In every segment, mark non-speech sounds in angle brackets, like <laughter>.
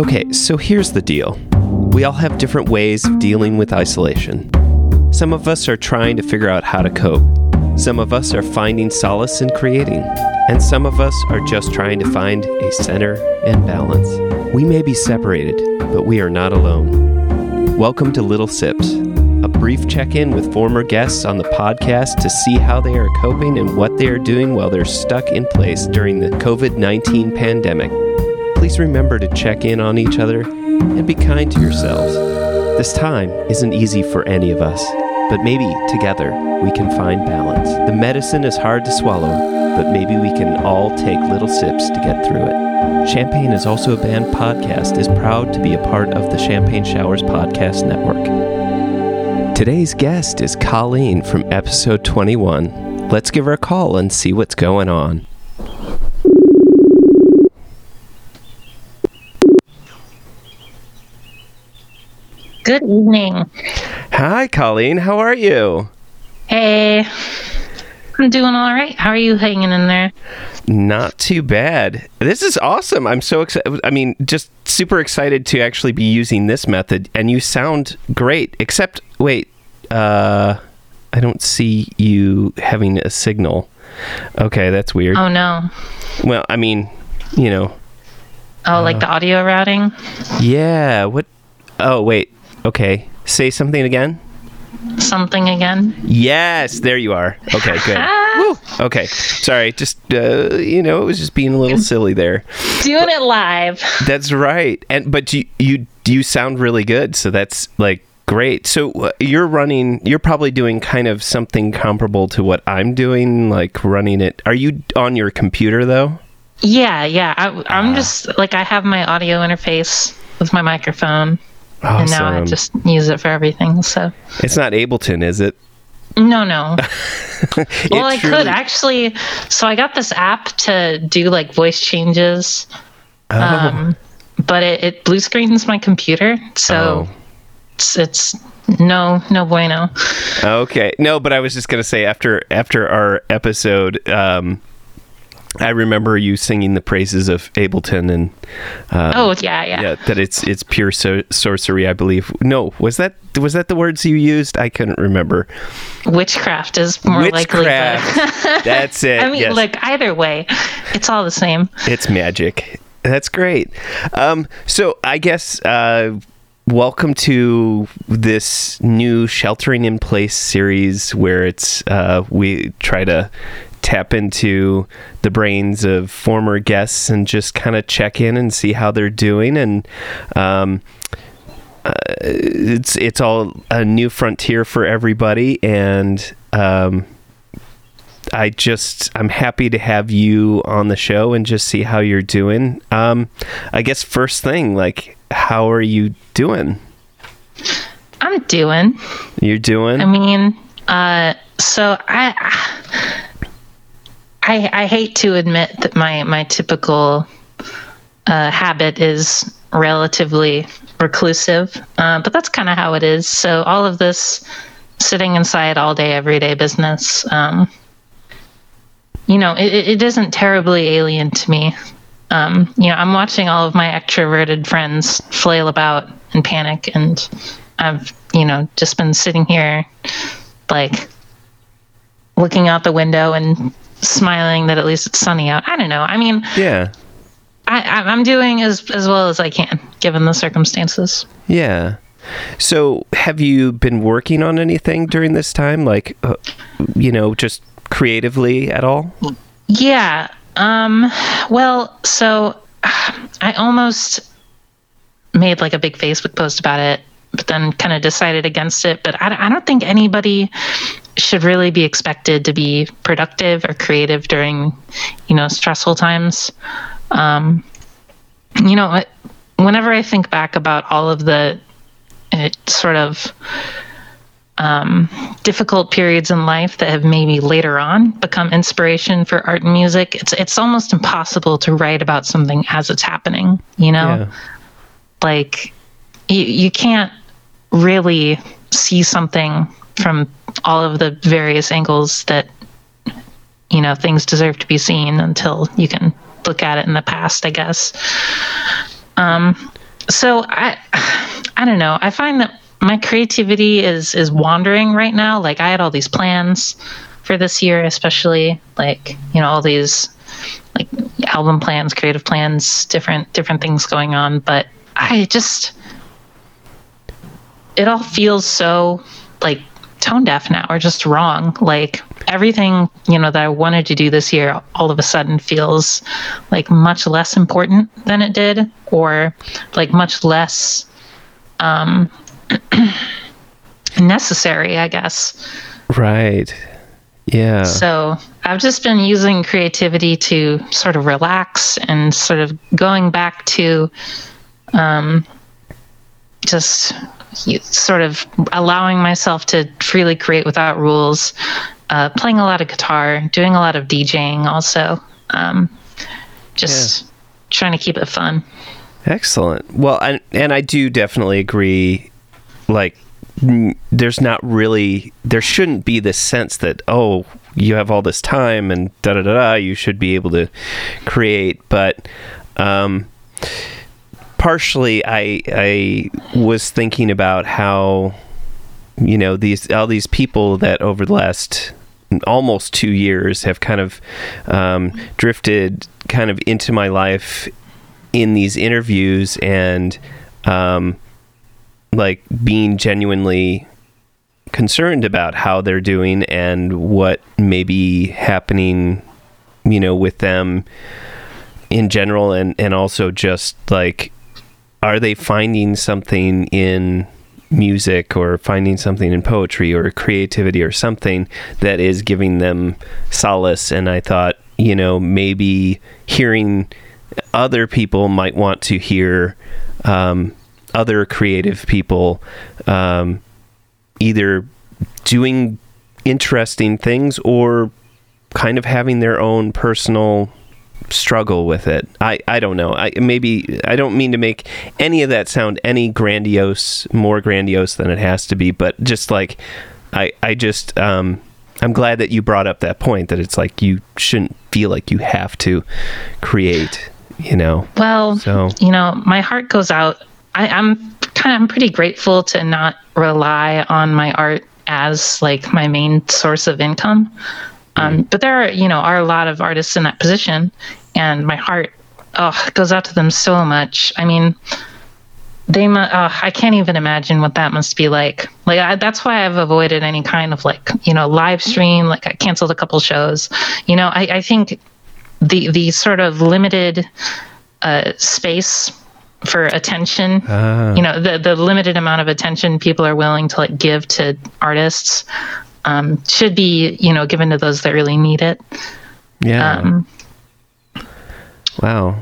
Okay, so here's the deal we all have different ways of dealing with isolation. Some of us are trying to figure out how to cope, some of us are finding solace in creating, and some of us are just trying to find a center and balance. We may be separated, but we are not alone. Welcome to Little Sips, a brief check in with former guests on the podcast to see how they are coping and what they are doing while they're stuck in place during the COVID 19 pandemic. Please remember to check in on each other and be kind to yourselves. This time isn't easy for any of us, but maybe together we can find balance. The medicine is hard to swallow, but maybe we can all take little sips to get through it. Champagne is also a band podcast is proud to be a part of the Champagne Showers podcast network. Today's guest is Colleen from episode 21. Let's give her a call and see what's going on. Good evening. Hi, Colleen. How are you? Hey. I'm doing all right. How are you hanging in there? Not too bad. This is awesome. I'm so excited. I mean, just super excited to actually be using this method. And you sound great, except, wait, uh, I don't see you having a signal. Okay, that's weird. Oh, no. Well, I mean, you know. Oh, like the audio routing? Yeah. What? Oh, wait. Okay. Say something again. Something again? Yes, there you are. Okay, good. <laughs> Woo. Okay, sorry. Just uh, you know, it was just being a little silly there. Doing it live. That's right. And but you you you sound really good. So that's like great. So uh, you're running. You're probably doing kind of something comparable to what I'm doing, like running it. Are you on your computer though? Yeah, yeah. I, I'm just like I have my audio interface with my microphone, and now I just use it for everything. So It's not Ableton, is it? no, no. <laughs> well, I truly- could actually. So I got this app to do like voice changes. Oh. Um, but it, it blue screens my computer, so Oh. it's, it's no no bueno. Okay. No, but I was just gonna say after after our episode, um, I remember you singing the praises of Ableton and uh, Oh yeah, yeah. yeah, that it's it's pure so- sorcery. I believe. No, was that was that the words you used? I couldn't remember. Witchcraft is more likely. Witchcraft. <laughs> That's it. I mean, yes. like either way, it's all the same. it's magic. That's great. Um, so I guess uh, welcome to this new sheltering in place series where it's uh, we try to tap into the brains of former guests and just kind of check in and see how they're doing and um, uh, it's it's all a new frontier for everybody and um, I just I'm happy to have you on the show and just see how you're doing. Um, I guess first thing, like, how are you doing? I'm doing. You're doing. I mean, uh, so I, I, I hate to admit that my my typical uh, habit is relatively reclusive, uh, but that's kind of how it is. So all of this sitting inside all day, everyday business, um, you know, it, it isn't terribly alien to me. Um, you know, I'm watching all of my extroverted friends flail about and panic, and I've, you know, just been sitting here, like, looking out the window and smiling that at least it's sunny out. I don't know. I mean, yeah, I, I'm doing as as well as I can given the circumstances. yeah. So, have you been working on anything during this time, like, uh, you know, just creatively at all? Yeah. Um. Well, so <sighs> I almost made like a big Facebook post about it, but then kind of decided against it. But I, I don't think anybody should really be expected to be productive or creative during, you know, stressful times. Um, you know, whenever I think back about all of the uh, sort of um, difficult periods in life that have maybe later on become inspiration for art and music, it's it's almost impossible to write about something as it's happening. You know, Yeah. like you you can't really see something from all of the various angles that you know things deserve to be seen until you can look at it in the past. I guess. Um, so I I don't know. I find that my creativity is is wandering right now. Like I had all these plans for this year, especially like you know all these like album plans, creative plans, different different things going on. But I just it all feels so like tone deaf now or just wrong. Like everything, you know, that I wanted to do this year all of a sudden feels like much less important than it did or like much less um <clears throat> necessary, I guess. Right. Yeah. So I've just been using creativity to sort of relax and sort of going back to um, just sort of allowing myself to freely create without rules, uh, playing a lot of guitar, doing a lot of DJing also. Um, just yeah. trying to keep it fun. Excellent. Well, I, and I do definitely agree. Like, there's not really, there shouldn't be this sense that, oh, you have all this time and da da da da, you should be able to create. But, um, partially I I was thinking about how you know these all these people that over the last almost two years have kind of um, drifted kind of into my life in these interviews and um, like being genuinely concerned about how they're doing and what may be happening you know with them in general and and also just like are they finding something in music or finding something in poetry or creativity or something that is giving them solace? And i thought you know maybe hearing other people might want to hear um, other creative people um, either doing interesting things or kind of having their own personal struggle with it. I, I don't know. I maybe I don't mean to make any of that sound any grandiose, more grandiose than it has to be, but just like I I just um I'm glad that you brought up that point that it's like you shouldn't feel like you have to create, you know. Well, so you know, my heart goes out. I, I'm kind of I'm pretty grateful to not rely on my art as like my main source of income. Um, but there are, you know, are a lot of artists in that position, and my heart, oh, goes out to them so much. I mean, they, uh, I can't even imagine what that must be like. Like I, that's why I've avoided any kind of like, you know, live stream. Like I canceled a couple shows. You know, I, I think the the sort of limited uh, space for attention uh. you know the the limited amount of attention people are willing to like give to artists um, should be you know given to those that really need it. Yeah. Um, wow,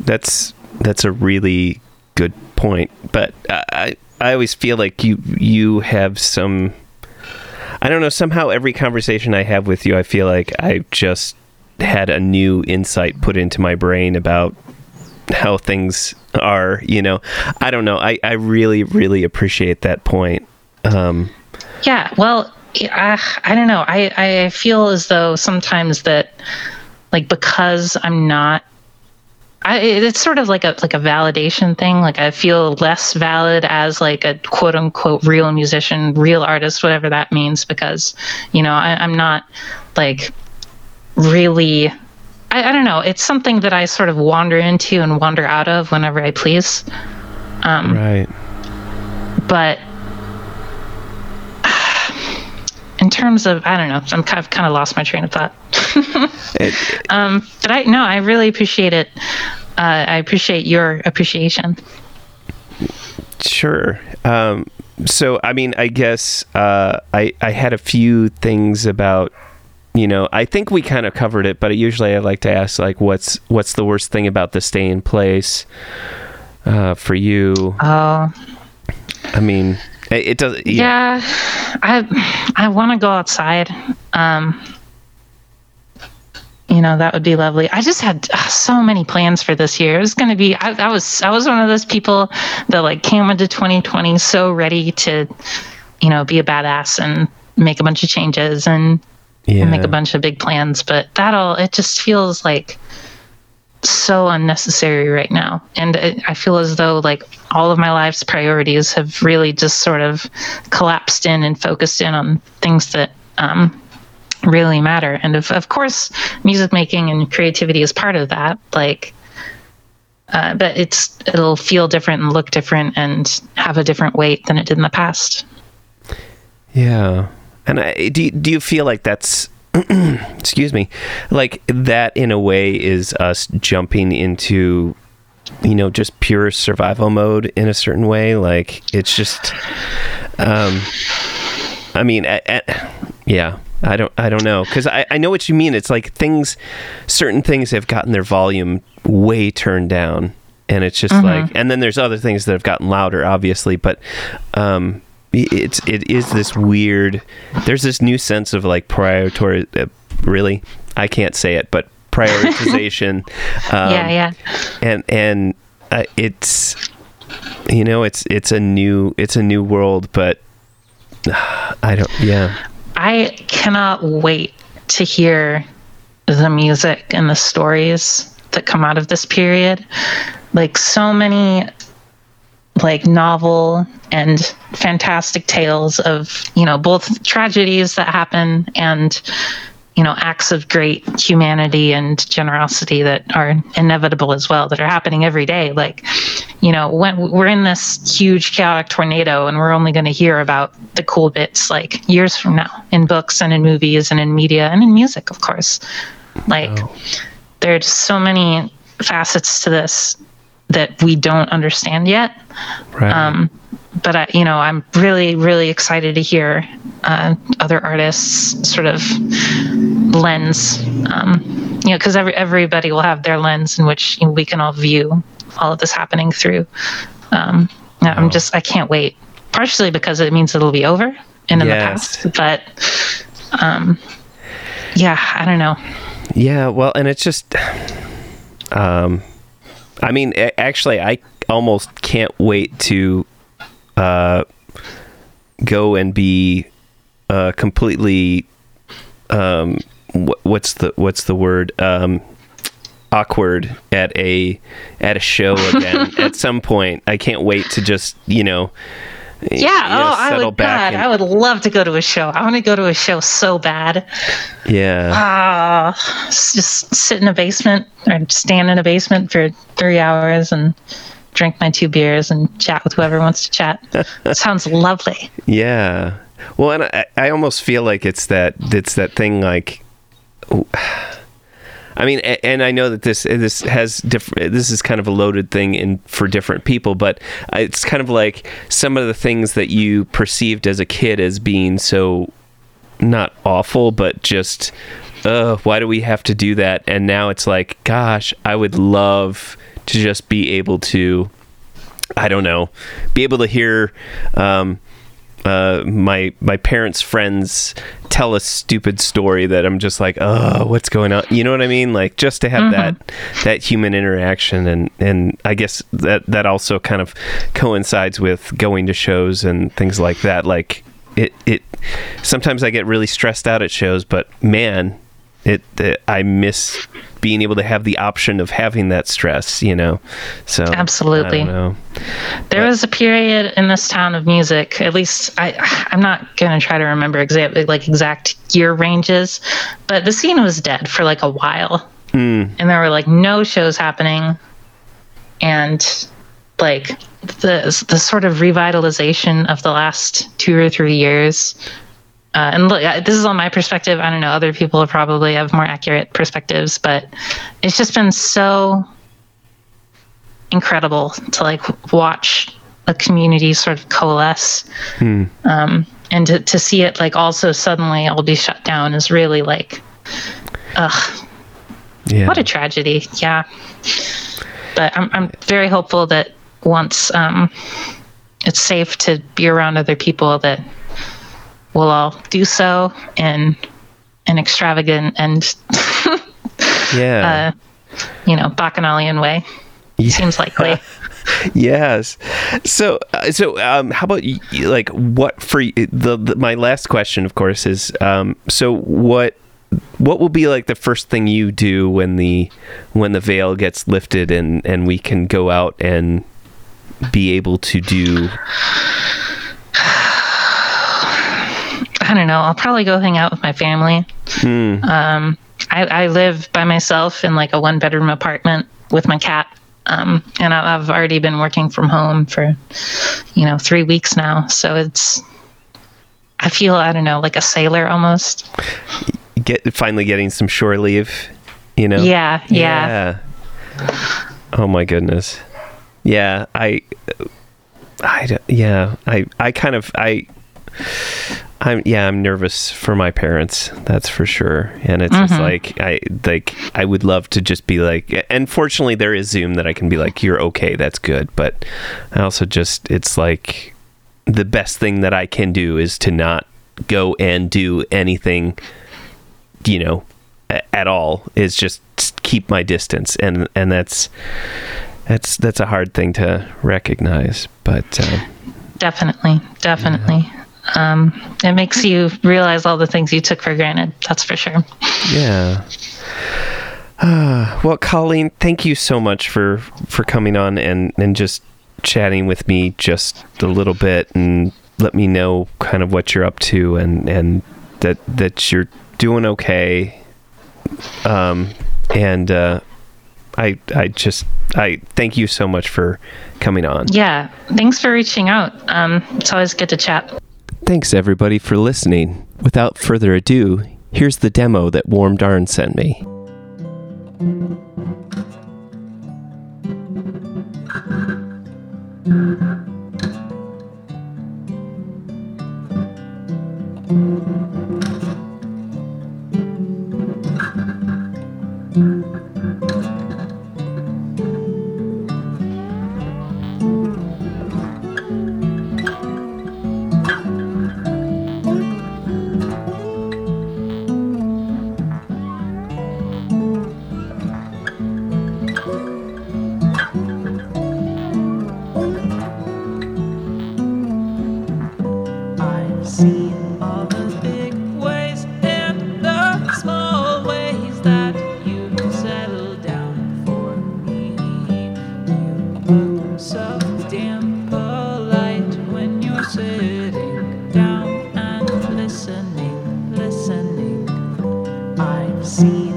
that's that's a really good point. But I I always feel like you you have some. I don't know. Somehow, every conversation I have with you, I feel like I just had a new insight put into my brain about how things are. You know, I don't know. I I really really appreciate that point. Um, yeah. Well, I, I don't know. I, I feel as though sometimes that, like, because I'm not, I, it's sort of like a like a validation thing. Like I feel less valid as like a quote unquote real musician, real artist, whatever that means, because you know I, I'm not like really. I, I don't know. It's something that I sort of wander into and wander out of whenever I please. Um, right. But in terms of I don't know, I'm kind of kind of lost my train of thought. <laughs> um, but I no, I really appreciate it. Uh, I appreciate your appreciation. Sure. Um, so I mean, I guess uh, I I had a few things about you know I think we kind of covered it, but usually I like to ask like what's what's the worst thing about the stay in place uh, for you? Oh. I mean, it, does. Yeah. yeah, I I want to go outside. Um, you know that would be lovely. I just had uh, so many plans for this year. It was going to be. I, I, was I was one of those people that like came into 2020 so ready to, you know, be a badass and make a bunch of changes and, yeah. and make a bunch of big plans. But that all it just feels like so unnecessary right now. And it, I feel as though like all of my life's priorities have really just sort of collapsed in and focused in on things that um, really matter. And of, of course, music making and creativity is part of that. Like, uh, but it's it'll feel different and look different and have a different weight than it did in the past. Yeah, and I, do do you feel like that's <clears throat> excuse me, like that in a way is us jumping into you know just pure survival mode in a certain way. Like it's just um i mean yeah i don't i don't know. Because I, I know what you mean. It's like things certain things have gotten their volume way turned down. And it's just mm-hmm. like and then there's other things that have gotten louder obviously. But um it's it is this weird there's this new sense of like priority uh, really? I can't say it but prioritization <laughs> um, yeah yeah. and and uh, it's you know it's it's a new it's a new world but uh, <sighs> i don't yeah. I cannot wait to hear the music and the stories that come out of this period. Like so many like novel and fantastic tales of you know both tragedies that happen and you know acts of great humanity and generosity that are inevitable as well that are happening every day like you know when we're in this huge chaotic tornado and we're only going to hear about the cool bits like years from now in books and in movies and in media and in music of course like oh. there's so many facets to this that we don't understand yet. Right. Um, but I, you know, I'm really, really excited to hear uh, other artists' sort of lens. Um, you know, because every everybody will have their lens in which you know, we can all view all of this happening through. Um, wow. I'm just, I can't wait. Partially because it means it'll be over and in yes. the past, but um, yeah, I don't know. Yeah, well, and it's just, um, I mean, actually, I almost can't wait to uh, go and be uh, completely. Um, what's the what's the word? Um, awkward at a at a show again <laughs> at some point. I can't wait to just you know yeah. Oh, I would. God. I would love to go to a show. I want to go to a show so bad. Yeah. Ah, uh, just sit in a basement or stand in a basement for three hours and drink my two beers and chat with whoever wants to chat. <laughs> sounds lovely. Yeah. Well, and I, I almost feel like it's that it's that thing like. I mean, and I know that this this has different. This is kind of a loaded thing in for different people, but it's kind of like some of the things that you perceived as a kid as being so not awful, but just uh, why do we have to do that? And now it's like, gosh, I would love to just be able to, I don't know, be able to hear. Um, uh, my my parents' friends tell a stupid story that I'm just like, oh, what's going on? You know what I mean? Like just to have mm-hmm. that that human interaction, and and I guess that that also kind of coincides with going to shows and things like that. Like it it sometimes I get really stressed out at shows, but man, it, it, I miss being able to have the option of having that stress, you know. So absolutely. There but, was a period in this town of music. At least I, I'm not gonna try to remember exactly like exact year ranges, but the scene was dead for like a while, mm. and there were like no shows happening, and like the the sort of revitalization of the last two or three years uh, and look, this is on my perspective. I don't know. Other people probably have more accurate perspectives, but it's just been so incredible to like watch a community sort of coalesce. Hmm. Um, and to, to see it like also suddenly all be shut down is really like, ugh, yeah. what a tragedy. Yeah. But I'm, I'm very hopeful that once um, it's safe to be around other people that we'll all do so in an extravagant and <laughs> yeah, uh, you know, bacchanalian way. Yeah. Seems likely. <laughs> yes. So, uh, so um, how about like what for the, the, my last question, of course, is um, so what what will be like the first thing you do when the when the veil gets lifted and and we can go out and be able to do I don't know. I'll probably go hang out with my family. Hmm. Um, I, I live by myself in like a one bedroom apartment with my cat. Um, and I- I've already been working from home for, you know, three weeks now. So it's, I feel, I don't know, like a sailor almost. get finally getting some shore leave you know Yeah. Yeah. Yeah. Oh my goodness. Yeah, I, I, yeah, I, I kind of, I, I'm, yeah, I'm nervous for my parents. That's for sure. And it's just like, I, like, I would love to just be like, and fortunately there is Zoom that I can be like, you're okay. That's good. But I also just, it's like the best thing that I can do is to not go and do anything you know a- at all is just keep my distance and and that's that's that's a hard thing to recognize but uh, Definitely. Definitely. Um, it makes you realize all the things you took for granted. That's for sure. yeah Ah, <sighs> well colleen thank you so much for for coming on and and just chatting with me just a little bit and let me know kind of what you're up to and and that that you're doing okay um and uh i i just i thank you so much for coming on Yeah. Thanks for reaching out. Um, it's always good to chat. Thanks everybody for listening. Without further ado, here's the demo that Warm Darn sent me. I've seen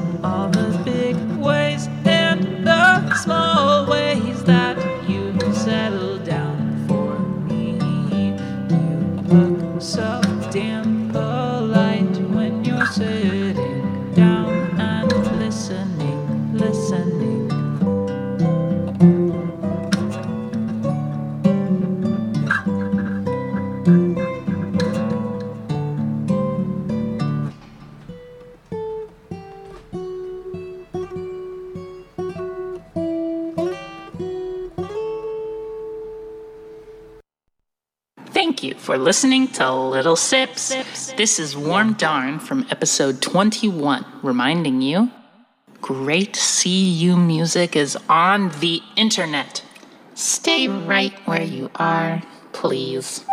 You for listening to Little Sips. This is Warm Darn from episode 21, reminding you great CU music is on the internet. Stay right where you are, please.